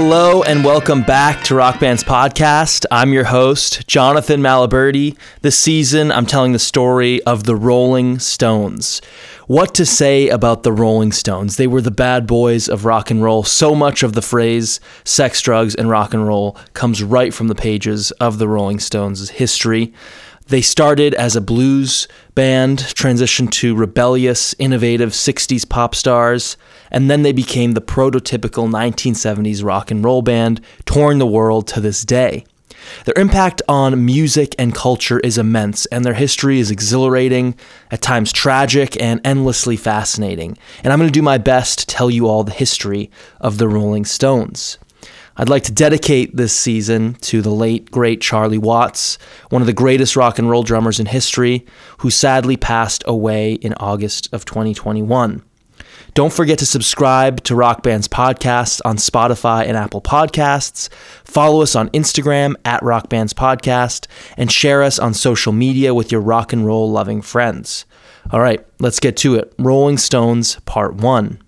Hello and welcome back to Rock Band's podcast. I'm your host, Jonathan Maliberti. This season, I'm telling the story of the Rolling Stones. What to say about the Rolling Stones? They were the bad boys of rock and roll. So much of the phrase sex, drugs, and rock and roll comes right from the pages of the Rolling Stones' history. They started as a blues band, transitioned to rebellious, innovative 60s pop stars, and then they became the prototypical 1970s rock and roll band, touring the world to this day. Their impact on music and culture is immense, and their history is exhilarating, at times tragic, and endlessly fascinating. And I'm going to do my best to tell you all the history of the Rolling Stones. I'd like to dedicate this season to the late, great Charlie Watts, one of the greatest rock and roll drummers in history, who sadly passed away in August of 2021. Don't forget to subscribe to Rock Band's podcast on Spotify and Apple Podcasts. Follow us on Instagram at Rock Band's Podcast and share us on social media with your rock and roll loving friends. All right, let's get to it. Rolling Stones, Part 1.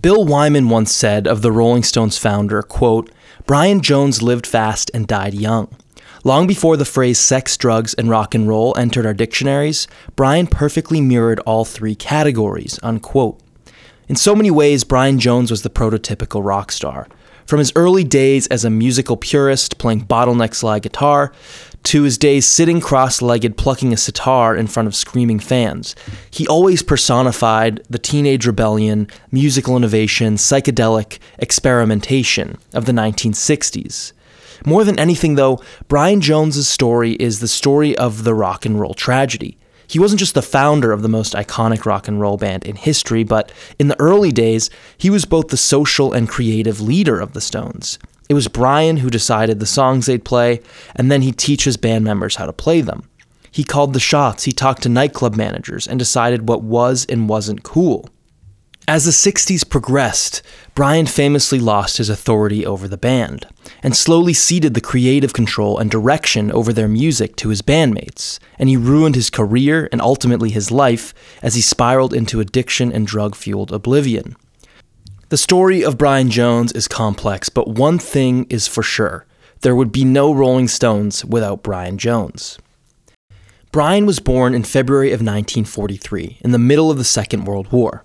Bill Wyman once said of the Rolling Stones founder, quote, Brian Jones lived fast and died young. Long before the phrase sex, drugs, and rock and roll entered our dictionaries, Brian perfectly mirrored all three categories. Unquote. In so many ways, Brian Jones was the prototypical rock star. From his early days as a musical purist playing bottleneck slide guitar, to his days sitting cross legged plucking a sitar in front of screaming fans, he always personified the teenage rebellion, musical innovation, psychedelic experimentation of the 1960s. More than anything, though, Brian Jones's story is the story of the rock and roll tragedy. He wasn't just the founder of the most iconic rock and roll band in history, but in the early days, he was both the social and creative leader of the Stones. It was Brian who decided the songs they'd play, and then he'd teach his band members how to play them. He called the shots, he talked to nightclub managers, and decided what was and wasn't cool. As the 60s progressed, Brian famously lost his authority over the band and slowly ceded the creative control and direction over their music to his bandmates, and he ruined his career and ultimately his life as he spiraled into addiction and drug fueled oblivion. The story of Brian Jones is complex, but one thing is for sure there would be no Rolling Stones without Brian Jones. Brian was born in February of 1943, in the middle of the Second World War.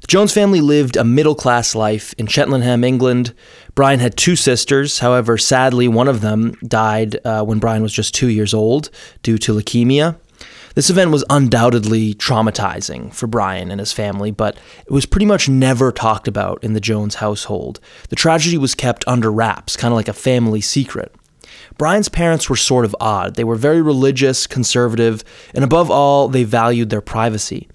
The Jones family lived a middle class life in Cheltenham, England. Brian had two sisters. However, sadly, one of them died uh, when Brian was just two years old due to leukemia. This event was undoubtedly traumatizing for Brian and his family, but it was pretty much never talked about in the Jones household. The tragedy was kept under wraps, kind of like a family secret. Brian's parents were sort of odd. They were very religious, conservative, and above all, they valued their privacy.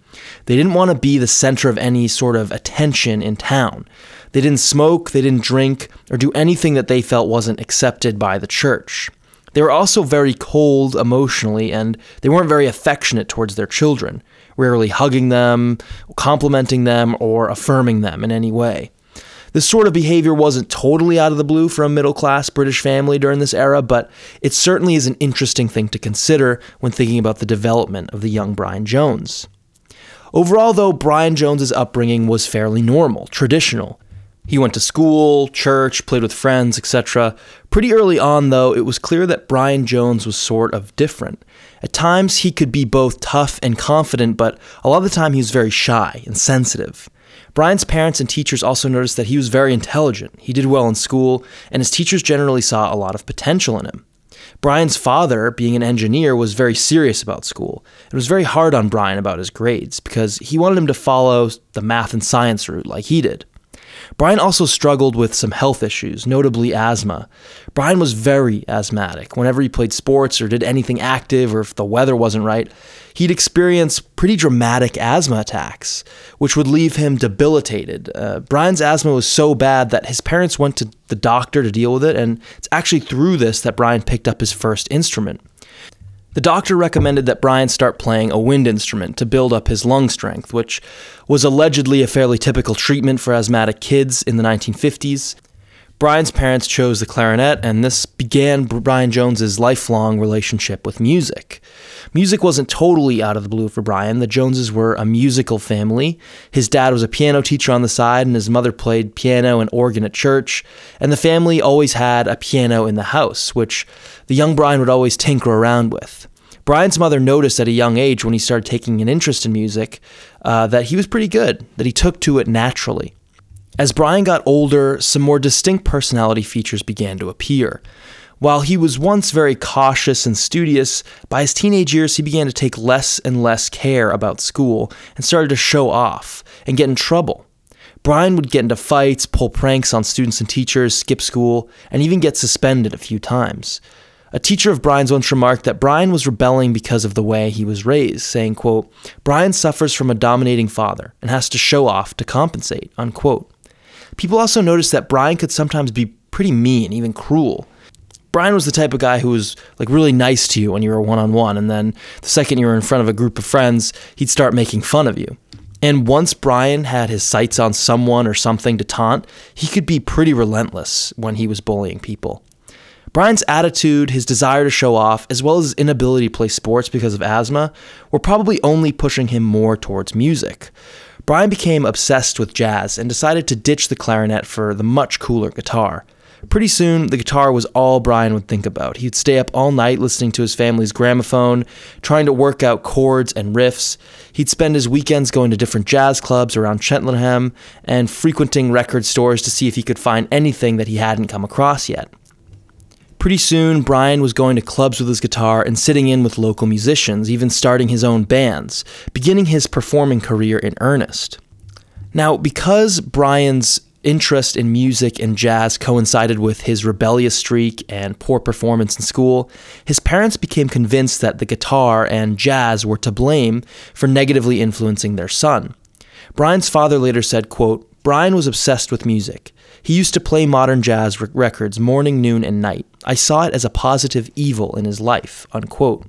They didn't want to be the center of any sort of attention in town. They didn't smoke, they didn't drink, or do anything that they felt wasn't accepted by the church. They were also very cold emotionally, and they weren't very affectionate towards their children, rarely hugging them, complimenting them, or affirming them in any way. This sort of behavior wasn't totally out of the blue for a middle class British family during this era, but it certainly is an interesting thing to consider when thinking about the development of the young Brian Jones. Overall, though, Brian Jones's upbringing was fairly normal, traditional. He went to school, church, played with friends, etc. Pretty early on, though, it was clear that Brian Jones was sort of different. At times, he could be both tough and confident, but a lot of the time, he was very shy and sensitive. Brian's parents and teachers also noticed that he was very intelligent. He did well in school, and his teachers generally saw a lot of potential in him. Brian's father, being an engineer, was very serious about school. It was very hard on Brian about his grades because he wanted him to follow the math and science route like he did. Brian also struggled with some health issues, notably asthma. Brian was very asthmatic. Whenever he played sports or did anything active or if the weather wasn't right, he'd experience pretty dramatic asthma attacks, which would leave him debilitated. Uh, Brian's asthma was so bad that his parents went to the doctor to deal with it, and it's actually through this that Brian picked up his first instrument. The doctor recommended that Brian start playing a wind instrument to build up his lung strength, which was allegedly a fairly typical treatment for asthmatic kids in the 1950s. Brian's parents chose the clarinet, and this began Brian Jones's lifelong relationship with music. Music wasn't totally out of the blue for Brian. The Joneses were a musical family. His dad was a piano teacher on the side, and his mother played piano and organ at church. And the family always had a piano in the house, which the young Brian would always tinker around with. Brian's mother noticed at a young age when he started taking an interest in music uh, that he was pretty good, that he took to it naturally. As Brian got older, some more distinct personality features began to appear. While he was once very cautious and studious, by his teenage years he began to take less and less care about school and started to show off and get in trouble. Brian would get into fights, pull pranks on students and teachers, skip school, and even get suspended a few times. A teacher of Brian's once remarked that Brian was rebelling because of the way he was raised, saying, quote, Brian suffers from a dominating father and has to show off to compensate, unquote. People also noticed that Brian could sometimes be pretty mean, even cruel. Brian was the type of guy who was like really nice to you when you were one on one, and then the second you were in front of a group of friends, he'd start making fun of you. And once Brian had his sights on someone or something to taunt, he could be pretty relentless when he was bullying people. Brian's attitude, his desire to show off, as well as his inability to play sports because of asthma, were probably only pushing him more towards music. Brian became obsessed with jazz and decided to ditch the clarinet for the much cooler guitar. Pretty soon, the guitar was all Brian would think about. He'd stay up all night listening to his family's gramophone, trying to work out chords and riffs. He'd spend his weekends going to different jazz clubs around Cheltenham and frequenting record stores to see if he could find anything that he hadn't come across yet. Pretty soon, Brian was going to clubs with his guitar and sitting in with local musicians, even starting his own bands, beginning his performing career in earnest. Now, because Brian's interest in music and jazz coincided with his rebellious streak and poor performance in school, his parents became convinced that the guitar and jazz were to blame for negatively influencing their son. Brian's father later said, quote, Brian was obsessed with music. He used to play modern jazz records morning, noon, and night. I saw it as a positive evil in his life. Unquote.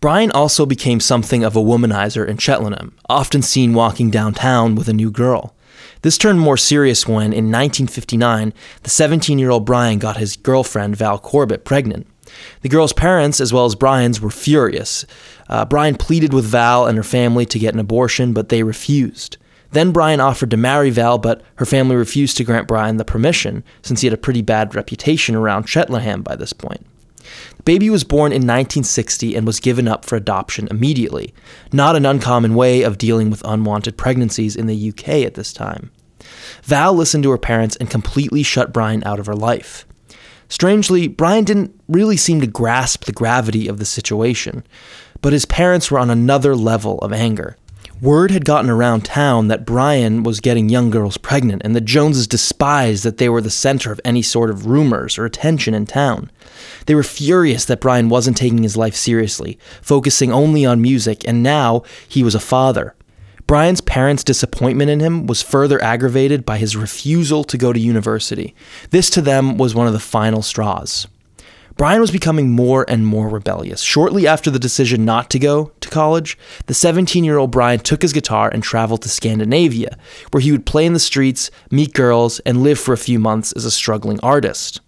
Brian also became something of a womanizer in Cheltenham, often seen walking downtown with a new girl. This turned more serious when, in 1959, the 17 year old Brian got his girlfriend, Val Corbett, pregnant. The girl's parents, as well as Brian's, were furious. Uh, Brian pleaded with Val and her family to get an abortion, but they refused. Then Brian offered to marry Val, but her family refused to grant Brian the permission, since he had a pretty bad reputation around Cheltenham by this point. The baby was born in 1960 and was given up for adoption immediately, not an uncommon way of dealing with unwanted pregnancies in the UK at this time. Val listened to her parents and completely shut Brian out of her life. Strangely, Brian didn't really seem to grasp the gravity of the situation, but his parents were on another level of anger. Word had gotten around town that Brian was getting young girls pregnant, and the Joneses despised that they were the center of any sort of rumors or attention in town. They were furious that Brian wasn't taking his life seriously, focusing only on music, and now he was a father. Brian's parents' disappointment in him was further aggravated by his refusal to go to university. This to them was one of the final straws. Brian was becoming more and more rebellious. Shortly after the decision not to go to college, the 17 year old Brian took his guitar and traveled to Scandinavia, where he would play in the streets, meet girls, and live for a few months as a struggling artist.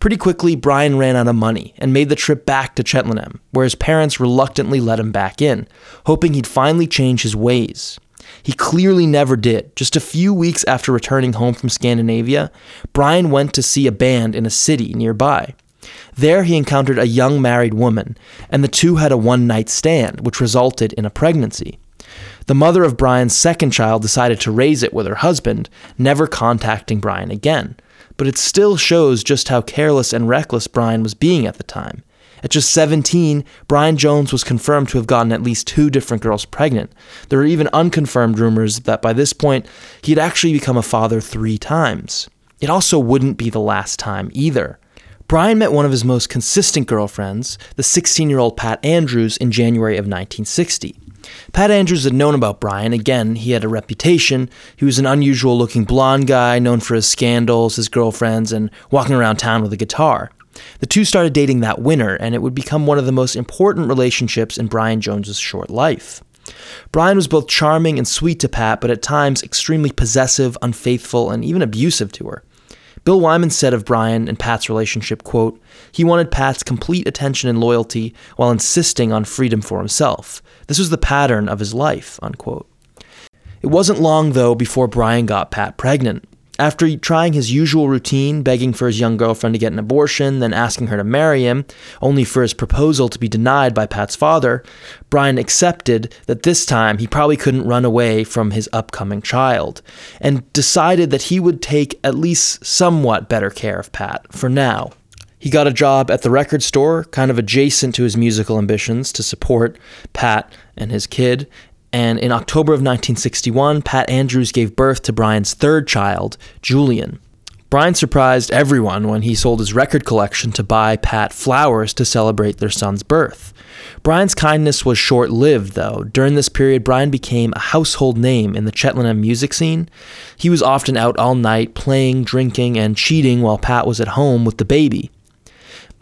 Pretty quickly, Brian ran out of money and made the trip back to Cheltenham, where his parents reluctantly let him back in, hoping he'd finally change his ways. He clearly never did. Just a few weeks after returning home from Scandinavia, Brian went to see a band in a city nearby. There he encountered a young married woman, and the two had a one night stand, which resulted in a pregnancy. The mother of Brian's second child decided to raise it with her husband, never contacting Brian again. But it still shows just how careless and reckless Brian was being at the time. At just 17, Brian Jones was confirmed to have gotten at least two different girls pregnant. There are even unconfirmed rumors that by this point, he had actually become a father three times. It also wouldn't be the last time either. Brian met one of his most consistent girlfriends, the 16 year old Pat Andrews, in January of 1960. Pat Andrews had known about Brian. Again, he had a reputation. He was an unusual looking blonde guy, known for his scandals, his girlfriends, and walking around town with a guitar. The two started dating that winter, and it would become one of the most important relationships in Brian Jones's short life. Brian was both charming and sweet to Pat, but at times extremely possessive, unfaithful, and even abusive to her. Bill Wyman said of Brian and Pat's relationship, quote, he wanted Pat's complete attention and loyalty while insisting on freedom for himself. This was the pattern of his life, unquote. It wasn't long, though, before Brian got Pat pregnant. After trying his usual routine, begging for his young girlfriend to get an abortion, then asking her to marry him, only for his proposal to be denied by Pat's father, Brian accepted that this time he probably couldn't run away from his upcoming child, and decided that he would take at least somewhat better care of Pat for now. He got a job at the record store, kind of adjacent to his musical ambitions, to support Pat and his kid, and in October of 1961, Pat Andrews gave birth to Brian's third child, Julian. Brian surprised everyone when he sold his record collection to buy Pat flowers to celebrate their son's birth. Brian's kindness was short lived, though. During this period, Brian became a household name in the Cheltenham music scene. He was often out all night, playing, drinking, and cheating while Pat was at home with the baby.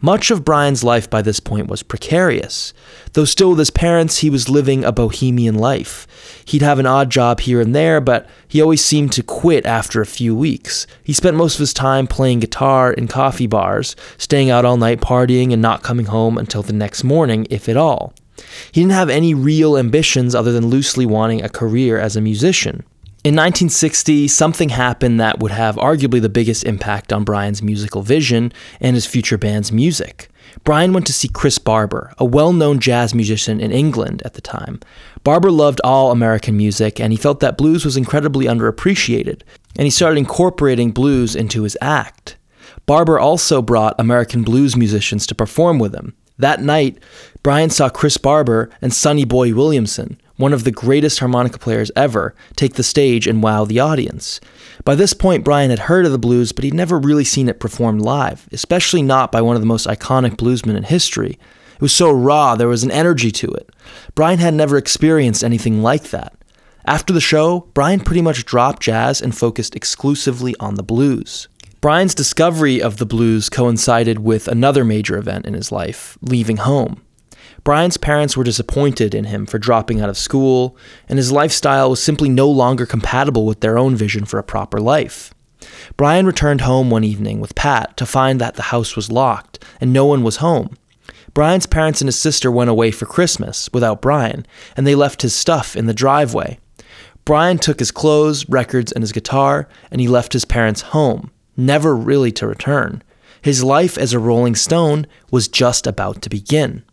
Much of Brian's life by this point was precarious. Though still with his parents, he was living a bohemian life. He'd have an odd job here and there, but he always seemed to quit after a few weeks. He spent most of his time playing guitar in coffee bars, staying out all night partying and not coming home until the next morning, if at all. He didn't have any real ambitions other than loosely wanting a career as a musician. In 1960, something happened that would have arguably the biggest impact on Brian's musical vision and his future band's music. Brian went to see Chris Barber, a well known jazz musician in England at the time. Barber loved all American music, and he felt that blues was incredibly underappreciated, and he started incorporating blues into his act. Barber also brought American blues musicians to perform with him. That night, Brian saw Chris Barber and Sonny Boy Williamson, one of the greatest harmonica players ever, take the stage and wow the audience. By this point, Brian had heard of the blues, but he'd never really seen it performed live, especially not by one of the most iconic bluesmen in history. It was so raw, there was an energy to it. Brian had never experienced anything like that. After the show, Brian pretty much dropped jazz and focused exclusively on the blues. Brian's discovery of the blues coincided with another major event in his life, leaving home. Brian's parents were disappointed in him for dropping out of school, and his lifestyle was simply no longer compatible with their own vision for a proper life. Brian returned home one evening with Pat to find that the house was locked and no one was home. Brian's parents and his sister went away for Christmas without Brian, and they left his stuff in the driveway. Brian took his clothes, records, and his guitar, and he left his parents' home, never really to return. His life as a Rolling Stone was just about to begin.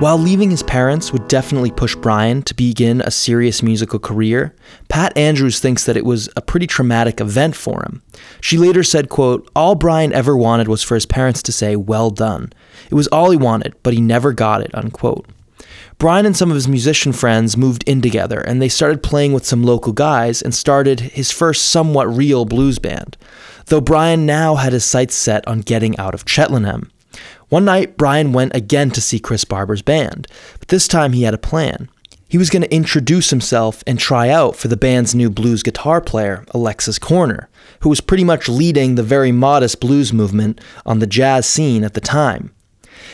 While leaving his parents would definitely push Brian to begin a serious musical career, Pat Andrews thinks that it was a pretty traumatic event for him. She later said, quote, All Brian ever wanted was for his parents to say, well done. It was all he wanted, but he never got it, unquote. Brian and some of his musician friends moved in together, and they started playing with some local guys and started his first somewhat real blues band, though Brian now had his sights set on getting out of Cheltenham. One night, Brian went again to see Chris Barber's band, but this time he had a plan. He was going to introduce himself and try out for the band's new blues guitar player, Alexis Korner, who was pretty much leading the very modest blues movement on the jazz scene at the time.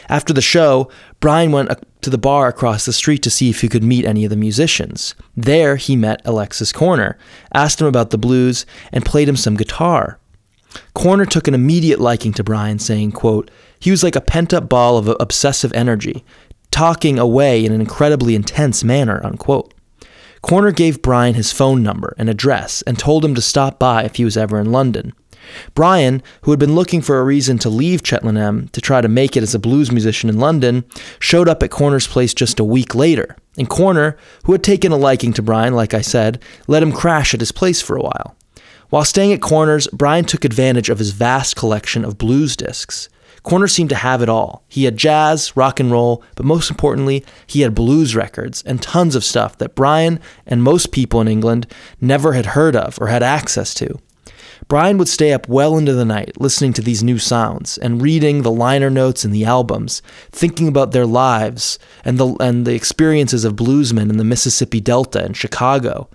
After the show, Brian went to the bar across the street to see if he could meet any of the musicians. There, he met Alexis Korner, asked him about the blues, and played him some guitar. Korner took an immediate liking to Brian, saying, quote, he was like a pent-up ball of obsessive energy, talking away in an incredibly intense manner, unquote. Korner gave Brian his phone number and address and told him to stop by if he was ever in London. Brian, who had been looking for a reason to leave Cheltenham to try to make it as a blues musician in London, showed up at Korner's place just a week later. And Korner, who had taken a liking to Brian, like I said, let him crash at his place for a while. While staying at Korner's, Brian took advantage of his vast collection of blues discs. Korner's seemed to have it all. He had jazz, rock and roll, but most importantly, he had blues records and tons of stuff that Brian and most people in England never had heard of or had access to. Brian would stay up well into the night listening to these new sounds and reading the liner notes in the albums, thinking about their lives and the, and the experiences of bluesmen in the Mississippi Delta and Chicago.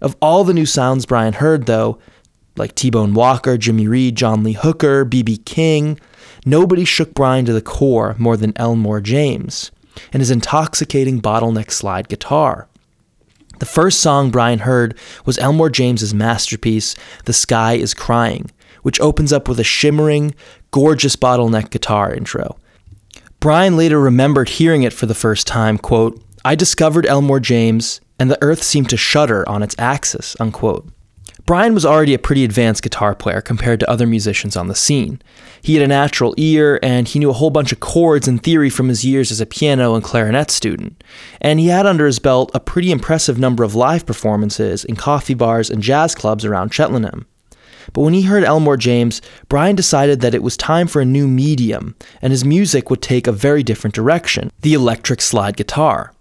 Of all the new sounds Brian heard, though, like T Bone Walker, Jimmy Reed, John Lee Hooker, B.B. King. Nobody shook Brian to the core more than Elmore James and his intoxicating bottleneck slide guitar. The first song Brian heard was Elmore James's masterpiece, The Sky is Crying, which opens up with a shimmering, gorgeous bottleneck guitar intro. Brian later remembered hearing it for the first time, quote, I discovered Elmore James, and the earth seemed to shudder on its axis, unquote. Brian was already a pretty advanced guitar player compared to other musicians on the scene. He had a natural ear, and he knew a whole bunch of chords and theory from his years as a piano and clarinet student. And he had under his belt a pretty impressive number of live performances in coffee bars and jazz clubs around Cheltenham. But when he heard Elmore James, Brian decided that it was time for a new medium, and his music would take a very different direction the electric slide guitar.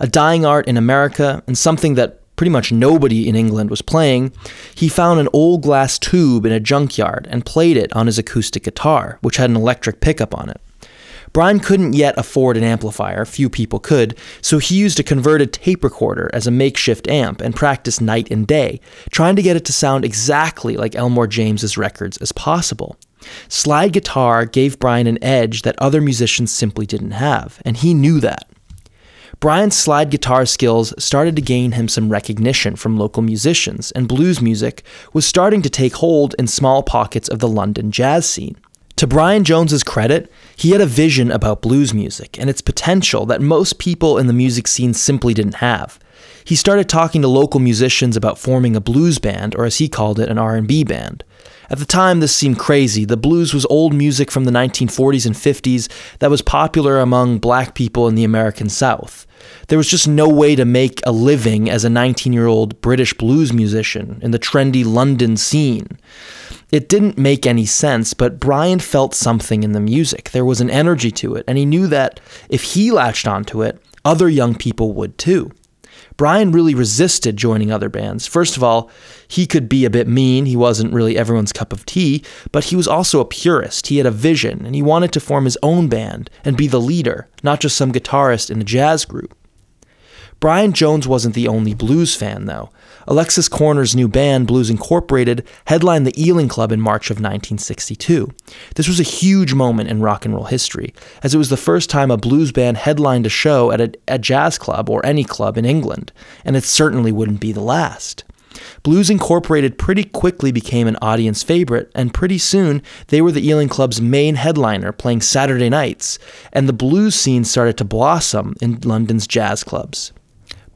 A dying art in America, and something that pretty much nobody in England was playing, he found an old glass tube in a junkyard and played it on his acoustic guitar, which had an electric pickup on it. Brian couldn't yet afford an amplifier, few people could, so he used a converted tape recorder as a makeshift amp and practiced night and day, trying to get it to sound exactly like Elmore James's records as possible. Slide guitar gave Brian an edge that other musicians simply didn't have, and he knew that. Brian's slide guitar skills started to gain him some recognition from local musicians, and blues music was starting to take hold in small pockets of the London jazz scene. To Brian Jones's credit, he had a vision about blues music and its potential that most people in the music scene simply didn't have. He started talking to local musicians about forming a blues band or as he called it an R&B band. At the time, this seemed crazy. The blues was old music from the 1940s and 50s that was popular among black people in the American South. There was just no way to make a living as a 19 year old British blues musician in the trendy London scene. It didn't make any sense, but Brian felt something in the music. There was an energy to it, and he knew that if he latched onto it, other young people would too. Brian really resisted joining other bands. First of all, he could be a bit mean. He wasn't really everyone's cup of tea, but he was also a purist. He had a vision, and he wanted to form his own band and be the leader, not just some guitarist in a jazz group. Brian Jones wasn't the only blues fan, though. Alexis Korner's new band, Blues Incorporated, headlined the Ealing Club in March of 1962. This was a huge moment in rock and roll history, as it was the first time a blues band headlined a show at a, a jazz club or any club in England, and it certainly wouldn't be the last. Blues Incorporated pretty quickly became an audience favorite, and pretty soon they were the Ealing Club's main headliner, playing Saturday nights, and the blues scene started to blossom in London's jazz clubs.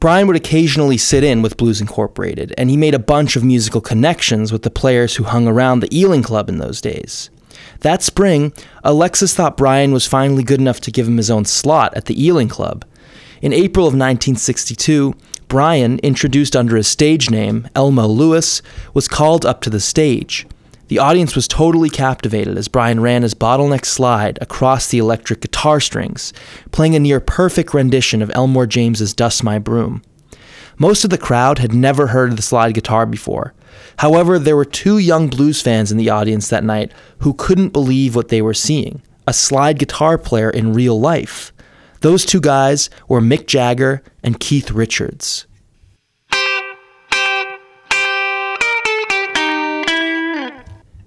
Brian would occasionally sit in with Blues Incorporated, and he made a bunch of musical connections with the players who hung around the Ealing Club in those days. That spring, Alexis thought Brian was finally good enough to give him his own slot at the Ealing Club. In April of 1962, Brian, introduced under his stage name, Elmo Lewis, was called up to the stage. The audience was totally captivated as Brian ran his bottleneck slide across the electric guitar strings, playing a near perfect rendition of Elmore James's Dust My Broom. Most of the crowd had never heard of the slide guitar before. However, there were two young blues fans in the audience that night who couldn't believe what they were seeing a slide guitar player in real life. Those two guys were Mick Jagger and Keith Richards.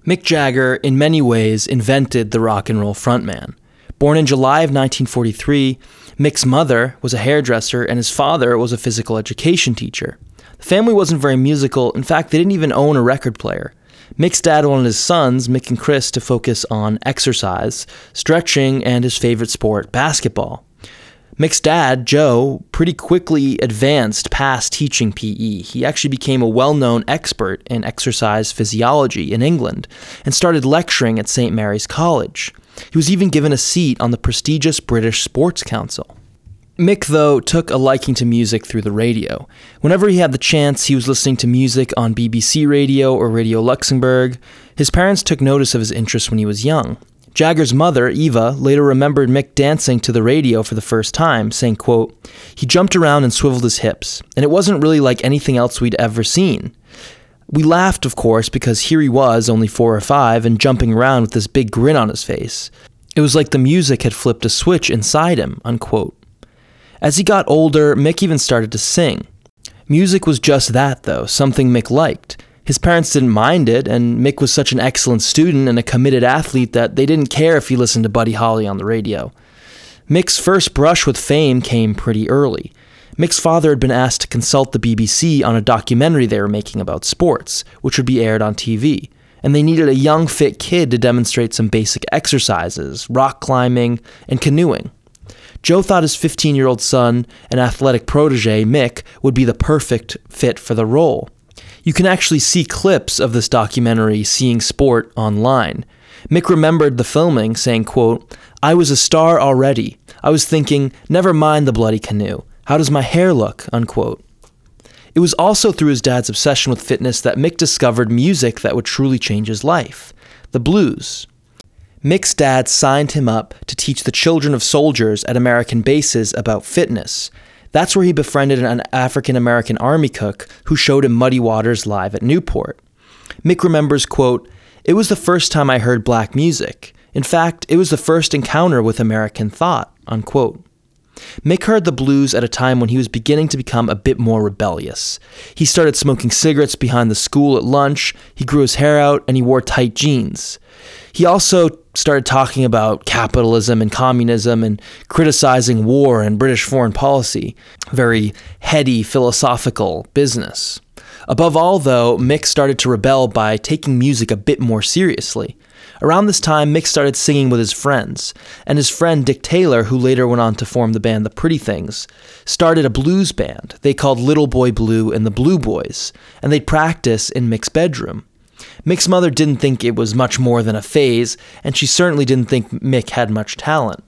Mick Jagger, in many ways, invented the rock and roll frontman. Born in July of 1943, Mick's mother was a hairdresser and his father was a physical education teacher. The family wasn't very musical, in fact, they didn't even own a record player. Mick's dad wanted his sons, Mick and Chris, to focus on exercise, stretching, and his favorite sport, basketball. Mick's dad, Joe, pretty quickly advanced past teaching PE. He actually became a well known expert in exercise physiology in England and started lecturing at St. Mary's College. He was even given a seat on the prestigious British Sports Council. Mick, though, took a liking to music through the radio. Whenever he had the chance, he was listening to music on BBC Radio or Radio Luxembourg. His parents took notice of his interest when he was young. Jagger's mother, Eva, later remembered Mick dancing to the radio for the first time, saying, quote, He jumped around and swiveled his hips, and it wasn't really like anything else we'd ever seen. We laughed, of course, because here he was, only four or five, and jumping around with this big grin on his face. It was like the music had flipped a switch inside him, unquote. As he got older, Mick even started to sing. Music was just that, though, something Mick liked. His parents didn't mind it, and Mick was such an excellent student and a committed athlete that they didn't care if he listened to Buddy Holly on the radio. Mick's first brush with fame came pretty early. Mick's father had been asked to consult the BBC on a documentary they were making about sports, which would be aired on TV, and they needed a young, fit kid to demonstrate some basic exercises, rock climbing, and canoeing. Joe thought his 15 year old son and athletic protege, Mick, would be the perfect fit for the role. You can actually see clips of this documentary, Seeing Sport, online. Mick remembered the filming, saying, quote, I was a star already. I was thinking, never mind the bloody canoe. How does my hair look? Unquote. It was also through his dad's obsession with fitness that Mick discovered music that would truly change his life the blues. Mick's dad signed him up to teach the children of soldiers at American bases about fitness, that's where he befriended an African American army cook who showed him Muddy Waters live at Newport. Mick remembers, quote, It was the first time I heard black music. In fact, it was the first encounter with American thought, unquote. Mick heard the blues at a time when he was beginning to become a bit more rebellious. He started smoking cigarettes behind the school at lunch, he grew his hair out, and he wore tight jeans. He also started talking about capitalism and communism and criticizing war and British foreign policy. Very heady, philosophical business. Above all, though, Mick started to rebel by taking music a bit more seriously. Around this time, Mick started singing with his friends, and his friend Dick Taylor, who later went on to form the band The Pretty Things, started a blues band they called Little Boy Blue and the Blue Boys, and they'd practice in Mick's bedroom. Mick's mother didn't think it was much more than a phase, and she certainly didn't think Mick had much talent.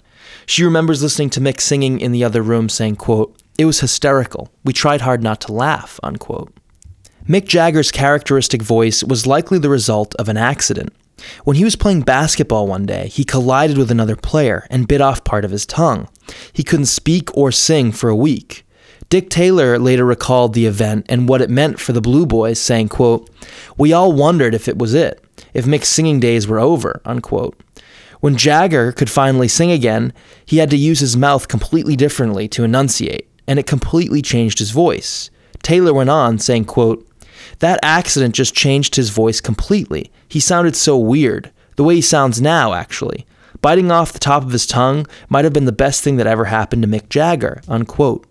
She remembers listening to Mick singing in the other room saying, quote, It was hysterical. We tried hard not to laugh, unquote. Mick Jagger's characteristic voice was likely the result of an accident. When he was playing basketball one day, he collided with another player and bit off part of his tongue. He couldn't speak or sing for a week. Dick Taylor later recalled the event and what it meant for the Blue Boys, saying, quote, We all wondered if it was it, if Mick's singing days were over, unquote. When Jagger could finally sing again, he had to use his mouth completely differently to enunciate, and it completely changed his voice. Taylor went on, saying, quote, That accident just changed his voice completely. He sounded so weird, the way he sounds now, actually. Biting off the top of his tongue might have been the best thing that ever happened to Mick Jagger, unquote.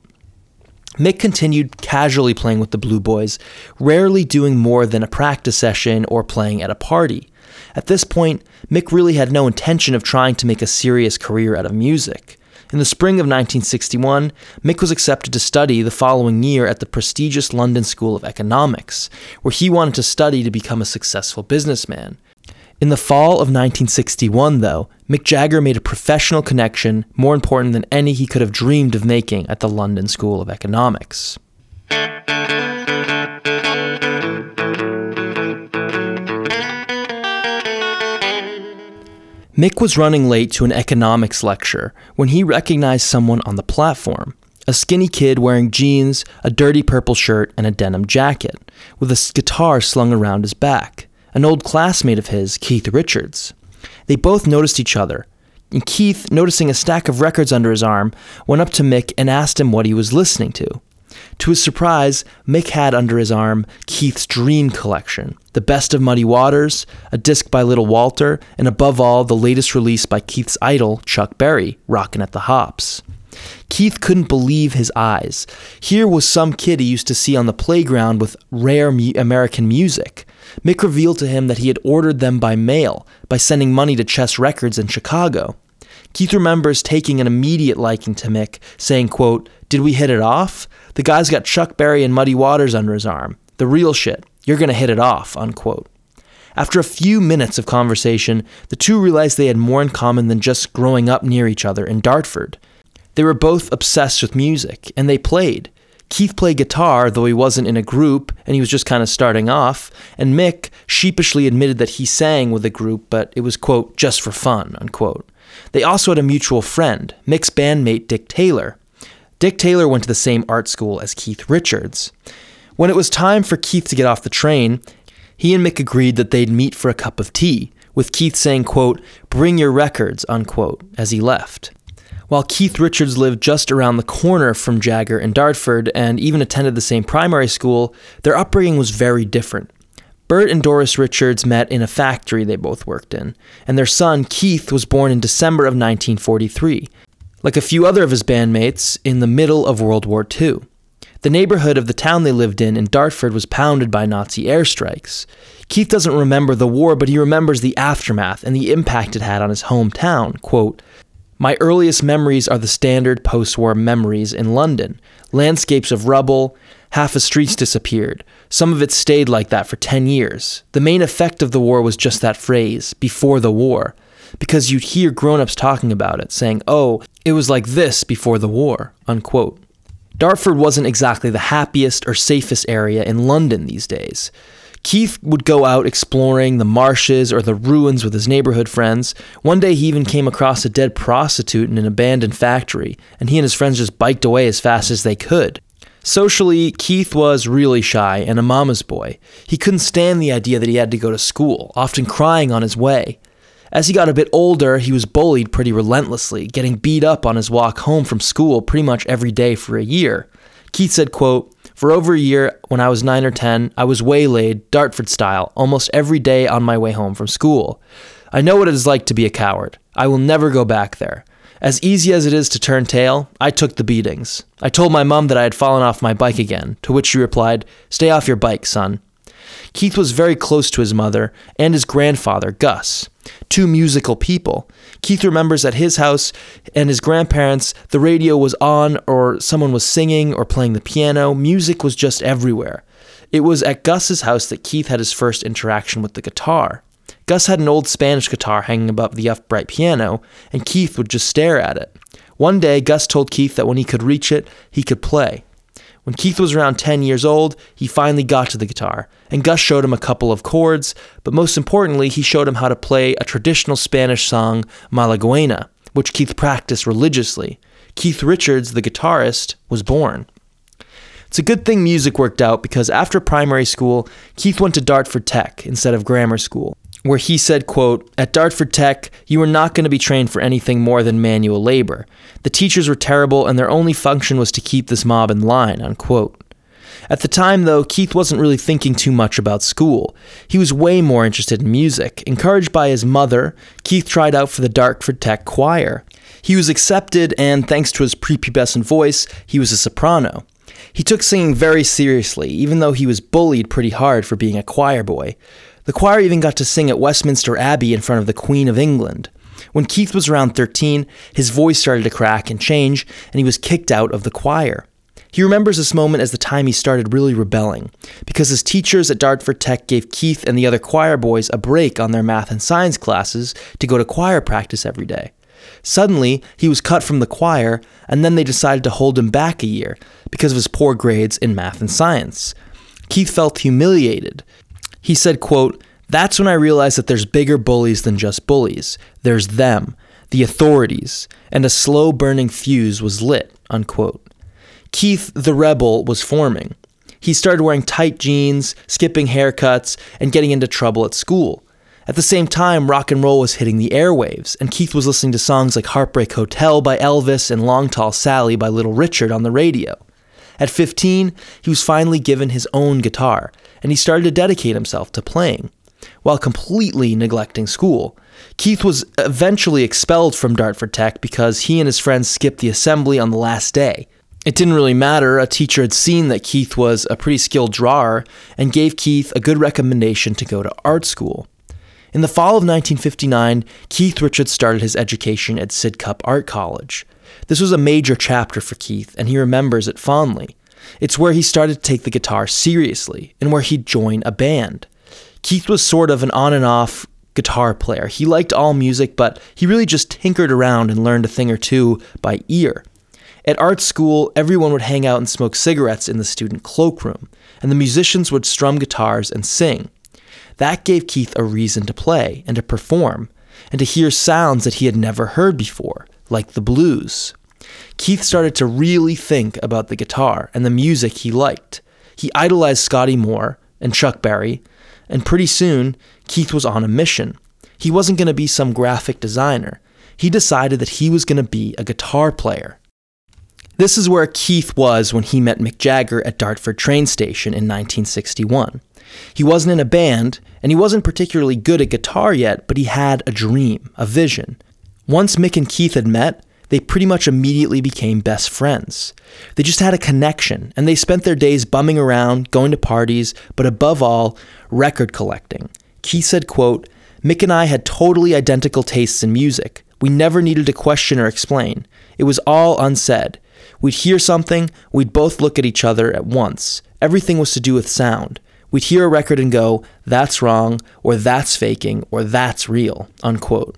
Mick continued casually playing with the Blue Boys, rarely doing more than a practice session or playing at a party. At this point, Mick really had no intention of trying to make a serious career out of music. In the spring of 1961, Mick was accepted to study the following year at the prestigious London School of Economics, where he wanted to study to become a successful businessman. In the fall of 1961, though, Mick Jagger made a professional connection more important than any he could have dreamed of making at the London School of Economics. Mick was running late to an economics lecture when he recognized someone on the platform. A skinny kid wearing jeans, a dirty purple shirt, and a denim jacket, with a guitar slung around his back an old classmate of his, Keith Richards. They both noticed each other, and Keith, noticing a stack of records under his arm, went up to Mick and asked him what he was listening to. To his surprise, Mick had under his arm Keith's Dream Collection, the best of Muddy Waters, a disc by Little Walter, and above all, the latest release by Keith's idol, Chuck Berry, Rockin' at the Hops. Keith couldn't believe his eyes. Here was some kid he used to see on the playground with rare mu- American music. Mick revealed to him that he had ordered them by mail by sending money to Chess Records in Chicago. Keith remembers taking an immediate liking to Mick, saying, quote, Did we hit it off? The guy's got Chuck Berry and Muddy Waters under his arm. The real shit. You're going to hit it off, unquote. After a few minutes of conversation, the two realized they had more in common than just growing up near each other in Dartford. They were both obsessed with music, and they played. Keith played guitar, though he wasn't in a group and he was just kind of starting off, and Mick sheepishly admitted that he sang with a group, but it was, quote, just for fun, unquote. They also had a mutual friend, Mick's bandmate Dick Taylor. Dick Taylor went to the same art school as Keith Richards. When it was time for Keith to get off the train, he and Mick agreed that they'd meet for a cup of tea, with Keith saying, quote, bring your records, unquote, as he left. While Keith Richards lived just around the corner from Jagger in Dartford and even attended the same primary school, their upbringing was very different. Bert and Doris Richards met in a factory they both worked in, and their son, Keith, was born in December of 1943, like a few other of his bandmates, in the middle of World War II. The neighborhood of the town they lived in, in Dartford, was pounded by Nazi airstrikes. Keith doesn't remember the war, but he remembers the aftermath and the impact it had on his hometown. Quote, my earliest memories are the standard post war memories in London landscapes of rubble, half a street's disappeared. Some of it stayed like that for 10 years. The main effect of the war was just that phrase, before the war, because you'd hear grown ups talking about it, saying, oh, it was like this before the war, unquote. Dartford wasn't exactly the happiest or safest area in London these days. Keith would go out exploring the marshes or the ruins with his neighborhood friends. One day he even came across a dead prostitute in an abandoned factory, and he and his friends just biked away as fast as they could. Socially, Keith was really shy and a mama's boy. He couldn't stand the idea that he had to go to school, often crying on his way. As he got a bit older, he was bullied pretty relentlessly, getting beat up on his walk home from school pretty much every day for a year. Keith said, quote, For over a year, when I was 9 or 10, I was waylaid, Dartford style, almost every day on my way home from school. I know what it is like to be a coward. I will never go back there. As easy as it is to turn tail, I took the beatings. I told my mum that I had fallen off my bike again, to which she replied, Stay off your bike, son. Keith was very close to his mother and his grandfather, Gus, two musical people. Keith remembers at his house and his grandparents, the radio was on, or someone was singing or playing the piano. Music was just everywhere. It was at Gus's house that Keith had his first interaction with the guitar. Gus had an old Spanish guitar hanging above the upright piano, and Keith would just stare at it. One day, Gus told Keith that when he could reach it, he could play. When Keith was around 10 years old, he finally got to the guitar, and Gus showed him a couple of chords, but most importantly, he showed him how to play a traditional Spanish song, Malaguena, which Keith practiced religiously. Keith Richards, the guitarist, was born. It's a good thing music worked out because after primary school, Keith went to Dartford Tech instead of grammar school where he said, quote, At Dartford Tech, you were not going to be trained for anything more than manual labor. The teachers were terrible, and their only function was to keep this mob in line, unquote. At the time, though, Keith wasn't really thinking too much about school. He was way more interested in music. Encouraged by his mother, Keith tried out for the Dartford Tech choir. He was accepted, and thanks to his prepubescent voice, he was a soprano. He took singing very seriously, even though he was bullied pretty hard for being a choir boy. The choir even got to sing at Westminster Abbey in front of the Queen of England. When Keith was around 13, his voice started to crack and change, and he was kicked out of the choir. He remembers this moment as the time he started really rebelling, because his teachers at Dartford Tech gave Keith and the other choir boys a break on their math and science classes to go to choir practice every day. Suddenly, he was cut from the choir, and then they decided to hold him back a year because of his poor grades in math and science. Keith felt humiliated, he said, quote, That's when I realized that there's bigger bullies than just bullies. There's them, the authorities, and a slow burning fuse was lit, unquote. Keith the Rebel was forming. He started wearing tight jeans, skipping haircuts, and getting into trouble at school. At the same time, rock and roll was hitting the airwaves, and Keith was listening to songs like Heartbreak Hotel by Elvis and Long Tall Sally by Little Richard on the radio. At 15, he was finally given his own guitar, and he started to dedicate himself to playing, while completely neglecting school. Keith was eventually expelled from Dartford Tech because he and his friends skipped the assembly on the last day. It didn't really matter. A teacher had seen that Keith was a pretty skilled drawer and gave Keith a good recommendation to go to art school. In the fall of 1959, Keith Richards started his education at Sidcup Art College. This was a major chapter for Keith, and he remembers it fondly. It's where he started to take the guitar seriously and where he'd join a band. Keith was sort of an on and off guitar player. He liked all music, but he really just tinkered around and learned a thing or two by ear. At art school, everyone would hang out and smoke cigarettes in the student cloakroom, and the musicians would strum guitars and sing. That gave Keith a reason to play and to perform, and to hear sounds that he had never heard before, like the blues. Keith started to really think about the guitar and the music he liked. He idolized Scotty Moore and Chuck Berry, and pretty soon, Keith was on a mission. He wasn't going to be some graphic designer. He decided that he was going to be a guitar player. This is where Keith was when he met Mick Jagger at Dartford train station in 1961. He wasn't in a band, and he wasn't particularly good at guitar yet, but he had a dream, a vision. Once Mick and Keith had met, they pretty much immediately became best friends. They just had a connection, and they spent their days bumming around, going to parties, but above all, record collecting. Keith said, quote, Mick and I had totally identical tastes in music. We never needed to question or explain. It was all unsaid. We'd hear something, we'd both look at each other at once. Everything was to do with sound. We'd hear a record and go, that's wrong, or that's faking, or that's real, unquote.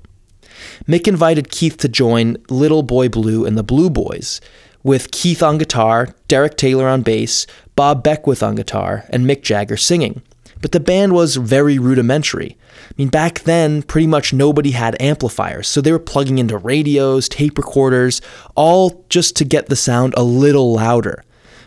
Mick invited Keith to join Little Boy Blue and the Blue Boys, with Keith on guitar, Derek Taylor on bass, Bob Beckwith on guitar, and Mick Jagger singing. But the band was very rudimentary. I mean, back then, pretty much nobody had amplifiers, so they were plugging into radios, tape recorders, all just to get the sound a little louder.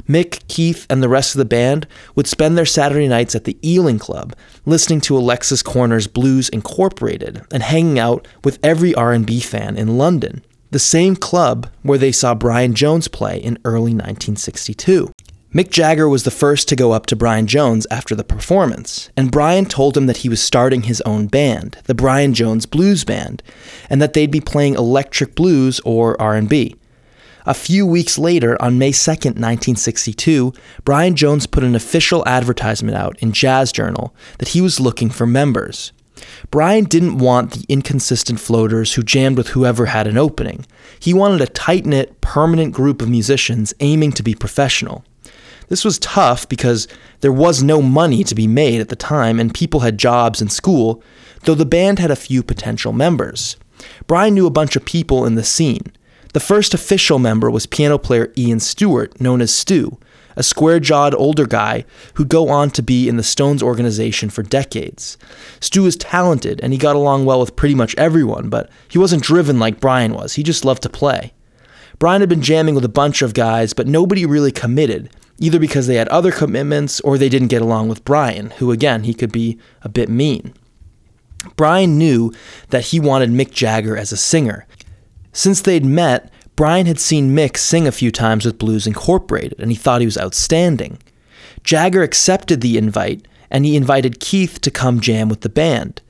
Mick, Keith, and the rest of the band would spend their Saturday nights at the Ealing Club, listening to Alexis Korner's Blues Incorporated and hanging out with every R&B fan in London, the same club where they saw Brian Jones play in early 1962. Mick Jagger was the first to go up to Brian Jones after the performance, and Brian told him that he was starting his own band, the Brian Jones Blues Band, and that they'd be playing electric blues or R&B. A few weeks later, on May 2, 1962, Brian Jones put an official advertisement out in Jazz Journal that he was looking for members. Brian didn't want the inconsistent floaters who jammed with whoever had an opening. He wanted a tight knit, permanent group of musicians aiming to be professional. This was tough because there was no money to be made at the time and people had jobs and school, though the band had a few potential members. Brian knew a bunch of people in the scene. The first official member was piano player Ian Stewart, known as Stu, a square jawed older guy who'd go on to be in the Stones organization for decades. Stu was talented and he got along well with pretty much everyone, but he wasn't driven like Brian was. He just loved to play. Brian had been jamming with a bunch of guys, but nobody really committed, either because they had other commitments or they didn't get along with Brian, who again, he could be a bit mean. Brian knew that he wanted Mick Jagger as a singer, since they'd met, Brian had seen Mick sing a few times with Blues Incorporated, and he thought he was outstanding. Jagger accepted the invite, and he invited Keith to come jam with the band.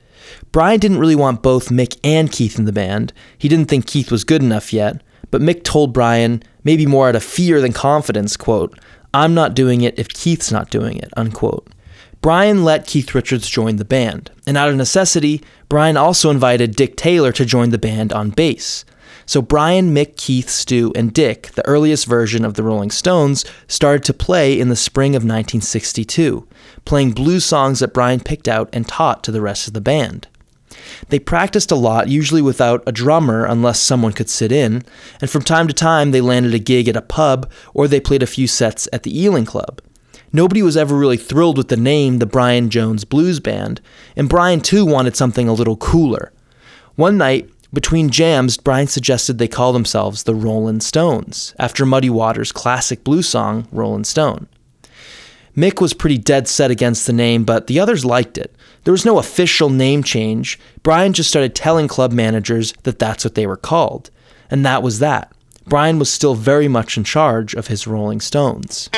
Brian didn't really want both Mick and Keith in the band. He didn't think Keith was good enough yet, but Mick told Brian, maybe more out of fear than confidence, quote, I'm not doing it if Keith's not doing it, unquote. Brian let Keith Richards join the band, and out of necessity, Brian also invited Dick Taylor to join the band on bass. So Brian, Mick, Keith, Stu, and Dick, the earliest version of the Rolling Stones, started to play in the spring of 1962, playing blues songs that Brian picked out and taught to the rest of the band. They practiced a lot, usually without a drummer unless someone could sit in, and from time to time they landed a gig at a pub or they played a few sets at the Ealing Club. Nobody was ever really thrilled with the name the Brian Jones Blues Band, and Brian too wanted something a little cooler. One night, between jams, Brian suggested they call themselves the Rollin' Stones, after Muddy Waters' classic blues song, Rollin' Stone. Mick was pretty dead set against the name, but the others liked it. There was no official name change. Brian just started telling club managers that that's what they were called. And that was that. Brian was still very much in charge of his Rolling Stones.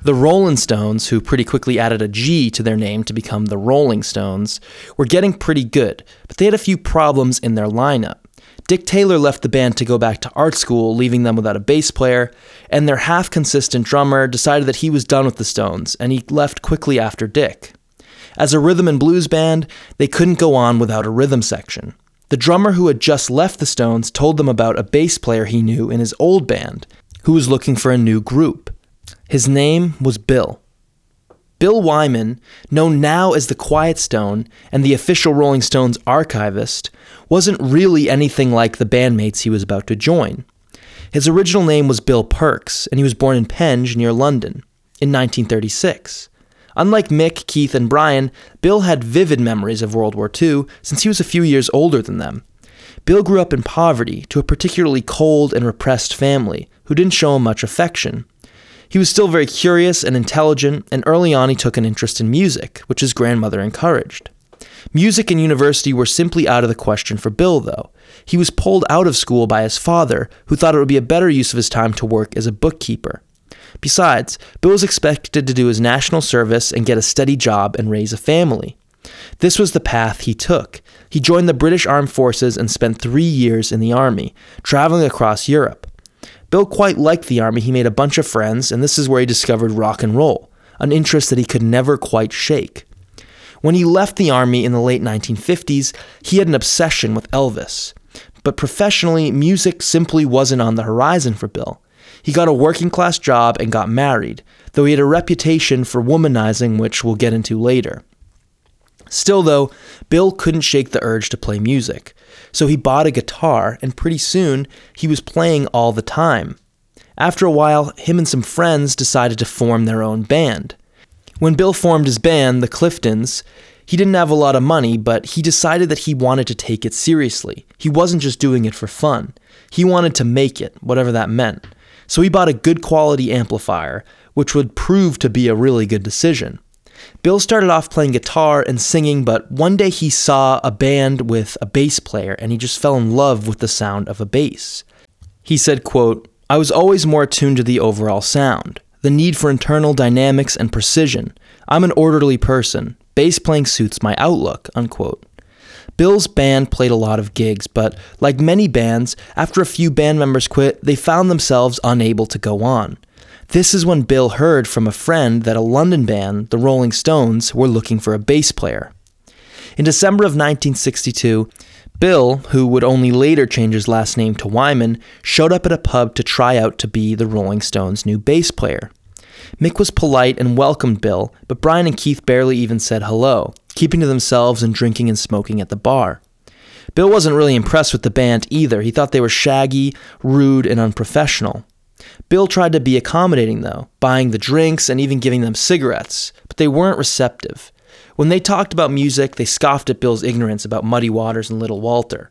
The Rollin' Stones, who pretty quickly added a G to their name to become the Rolling Stones, were getting pretty good, but they had a few problems in their lineup. Dick Taylor left the band to go back to art school, leaving them without a bass player, and their half consistent drummer decided that he was done with the Stones, and he left quickly after Dick. As a rhythm and blues band, they couldn't go on without a rhythm section. The drummer who had just left the Stones told them about a bass player he knew in his old band, who was looking for a new group. His name was Bill. Bill Wyman, known now as the Quiet Stone and the official Rolling Stones archivist, wasn't really anything like the bandmates he was about to join. His original name was Bill Perks, and he was born in Penge near London in 1936. Unlike Mick, Keith, and Brian, Bill had vivid memories of World War II since he was a few years older than them. Bill grew up in poverty to a particularly cold and repressed family who didn't show him much affection. He was still very curious and intelligent, and early on he took an interest in music, which his grandmother encouraged. Music and university were simply out of the question for Bill, though. He was pulled out of school by his father, who thought it would be a better use of his time to work as a bookkeeper. Besides, Bill was expected to do his national service and get a steady job and raise a family. This was the path he took. He joined the British Armed Forces and spent three years in the Army, traveling across Europe. Bill quite liked the Army. He made a bunch of friends, and this is where he discovered rock and roll, an interest that he could never quite shake. When he left the Army in the late 1950s, he had an obsession with Elvis. But professionally, music simply wasn't on the horizon for Bill. He got a working class job and got married, though he had a reputation for womanizing, which we'll get into later. Still, though, Bill couldn't shake the urge to play music, so he bought a guitar, and pretty soon he was playing all the time. After a while, him and some friends decided to form their own band. When Bill formed his band, the Cliftons, he didn't have a lot of money, but he decided that he wanted to take it seriously. He wasn't just doing it for fun. He wanted to make it, whatever that meant. So he bought a good quality amplifier, which would prove to be a really good decision. Bill started off playing guitar and singing, but one day he saw a band with a bass player and he just fell in love with the sound of a bass. He said, quote, I was always more attuned to the overall sound, the need for internal dynamics and precision. I'm an orderly person. Bass playing suits my outlook, unquote. Bill's band played a lot of gigs, but like many bands, after a few band members quit, they found themselves unable to go on. This is when Bill heard from a friend that a London band, the Rolling Stones, were looking for a bass player. In December of 1962, Bill, who would only later change his last name to Wyman, showed up at a pub to try out to be the Rolling Stones' new bass player. Mick was polite and welcomed Bill, but Brian and Keith barely even said hello, keeping to themselves and drinking and smoking at the bar. Bill wasn't really impressed with the band either. He thought they were shaggy, rude, and unprofessional. Bill tried to be accommodating, though, buying the drinks and even giving them cigarettes, but they weren't receptive. When they talked about music, they scoffed at Bill's ignorance about Muddy Waters and Little Walter.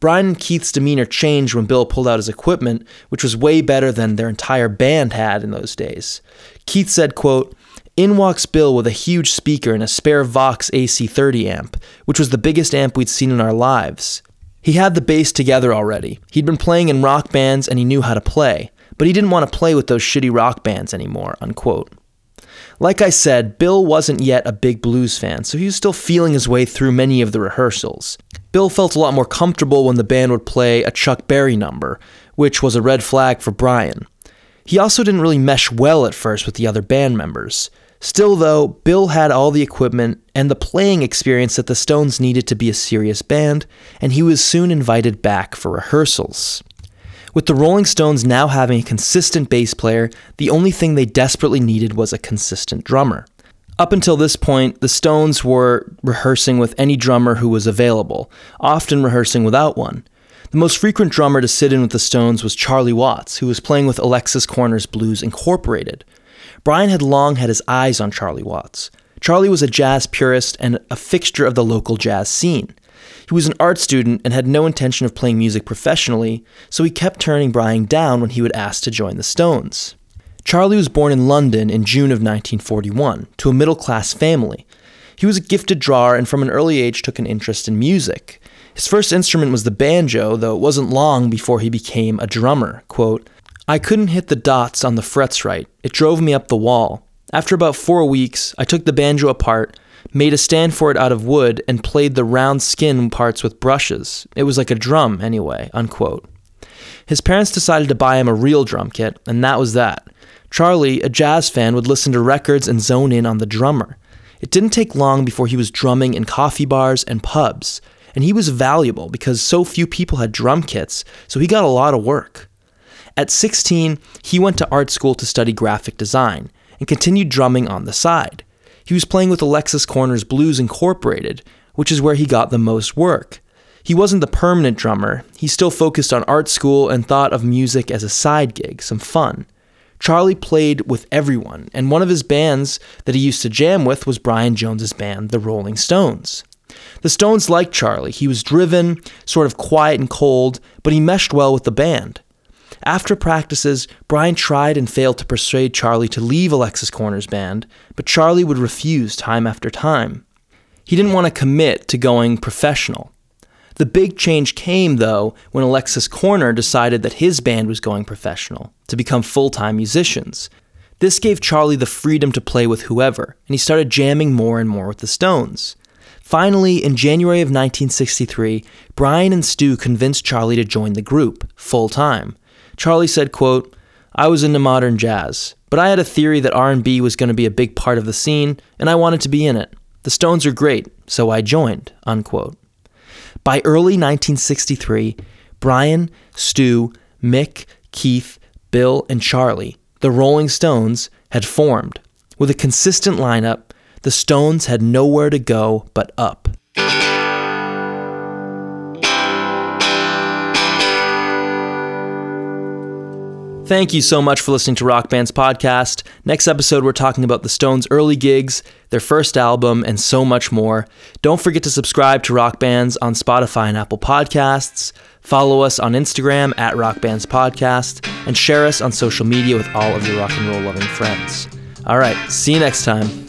Brian and Keith's demeanor changed when Bill pulled out his equipment, which was way better than their entire band had in those days. Keith said, quote, in walks Bill with a huge speaker and a spare Vox AC30 amp, which was the biggest amp we'd seen in our lives. He had the bass together already. He'd been playing in rock bands and he knew how to play but he didn't want to play with those shitty rock bands anymore, unquote. Like I said, Bill wasn't yet a big blues fan, so he was still feeling his way through many of the rehearsals. Bill felt a lot more comfortable when the band would play a Chuck Berry number, which was a red flag for Brian. He also didn't really mesh well at first with the other band members. Still, though, Bill had all the equipment and the playing experience that the Stones needed to be a serious band, and he was soon invited back for rehearsals. With the Rolling Stones now having a consistent bass player, the only thing they desperately needed was a consistent drummer. Up until this point, the Stones were rehearsing with any drummer who was available, often rehearsing without one. The most frequent drummer to sit in with the Stones was Charlie Watts, who was playing with Alexis Korner's Blues Incorporated. Brian had long had his eyes on Charlie Watts. Charlie was a jazz purist and a fixture of the local jazz scene. He was an art student and had no intention of playing music professionally, so he kept turning Brian down when he would ask to join the Stones. Charlie was born in London in June of 1941 to a middle class family. He was a gifted drawer and from an early age took an interest in music. His first instrument was the banjo, though it wasn't long before he became a drummer. Quote, I couldn't hit the dots on the frets right. It drove me up the wall. After about four weeks, I took the banjo apart, made a stand for it out of wood, and played the round skin parts with brushes. It was like a drum, anyway. Unquote. His parents decided to buy him a real drum kit, and that was that. Charlie, a jazz fan, would listen to records and zone in on the drummer. It didn't take long before he was drumming in coffee bars and pubs, and he was valuable because so few people had drum kits, so he got a lot of work. At 16, he went to art school to study graphic design and continued drumming on the side. He was playing with Alexis Korner's Blues Incorporated, which is where he got the most work. He wasn't the permanent drummer, he still focused on art school and thought of music as a side gig, some fun. Charlie played with everyone, and one of his bands that he used to jam with was Brian Jones's band, the Rolling Stones. The Stones liked Charlie. He was driven, sort of quiet and cold, but he meshed well with the band. After practices, Brian tried and failed to persuade Charlie to leave Alexis Korner's band, but Charlie would refuse time after time. He didn't want to commit to going professional. The big change came, though, when Alexis Korner decided that his band was going professional, to become full time musicians. This gave Charlie the freedom to play with whoever, and he started jamming more and more with the Stones. Finally, in January of 1963, Brian and Stu convinced Charlie to join the group, full time. Charlie said, quote, I was into modern jazz, but I had a theory that R&B was going to be a big part of the scene, and I wanted to be in it. The Stones are great, so I joined, unquote. By early 1963, Brian, Stu, Mick, Keith, Bill, and Charlie, the Rolling Stones, had formed. With a consistent lineup, the Stones had nowhere to go but up. Thank you so much for listening to Rock Band's podcast. Next episode, we're talking about the Stones' early gigs, their first album, and so much more. Don't forget to subscribe to Rock Bands on Spotify and Apple Podcasts. Follow us on Instagram at Rock Bands Podcast, and share us on social media with all of your rock and roll loving friends. All right, see you next time.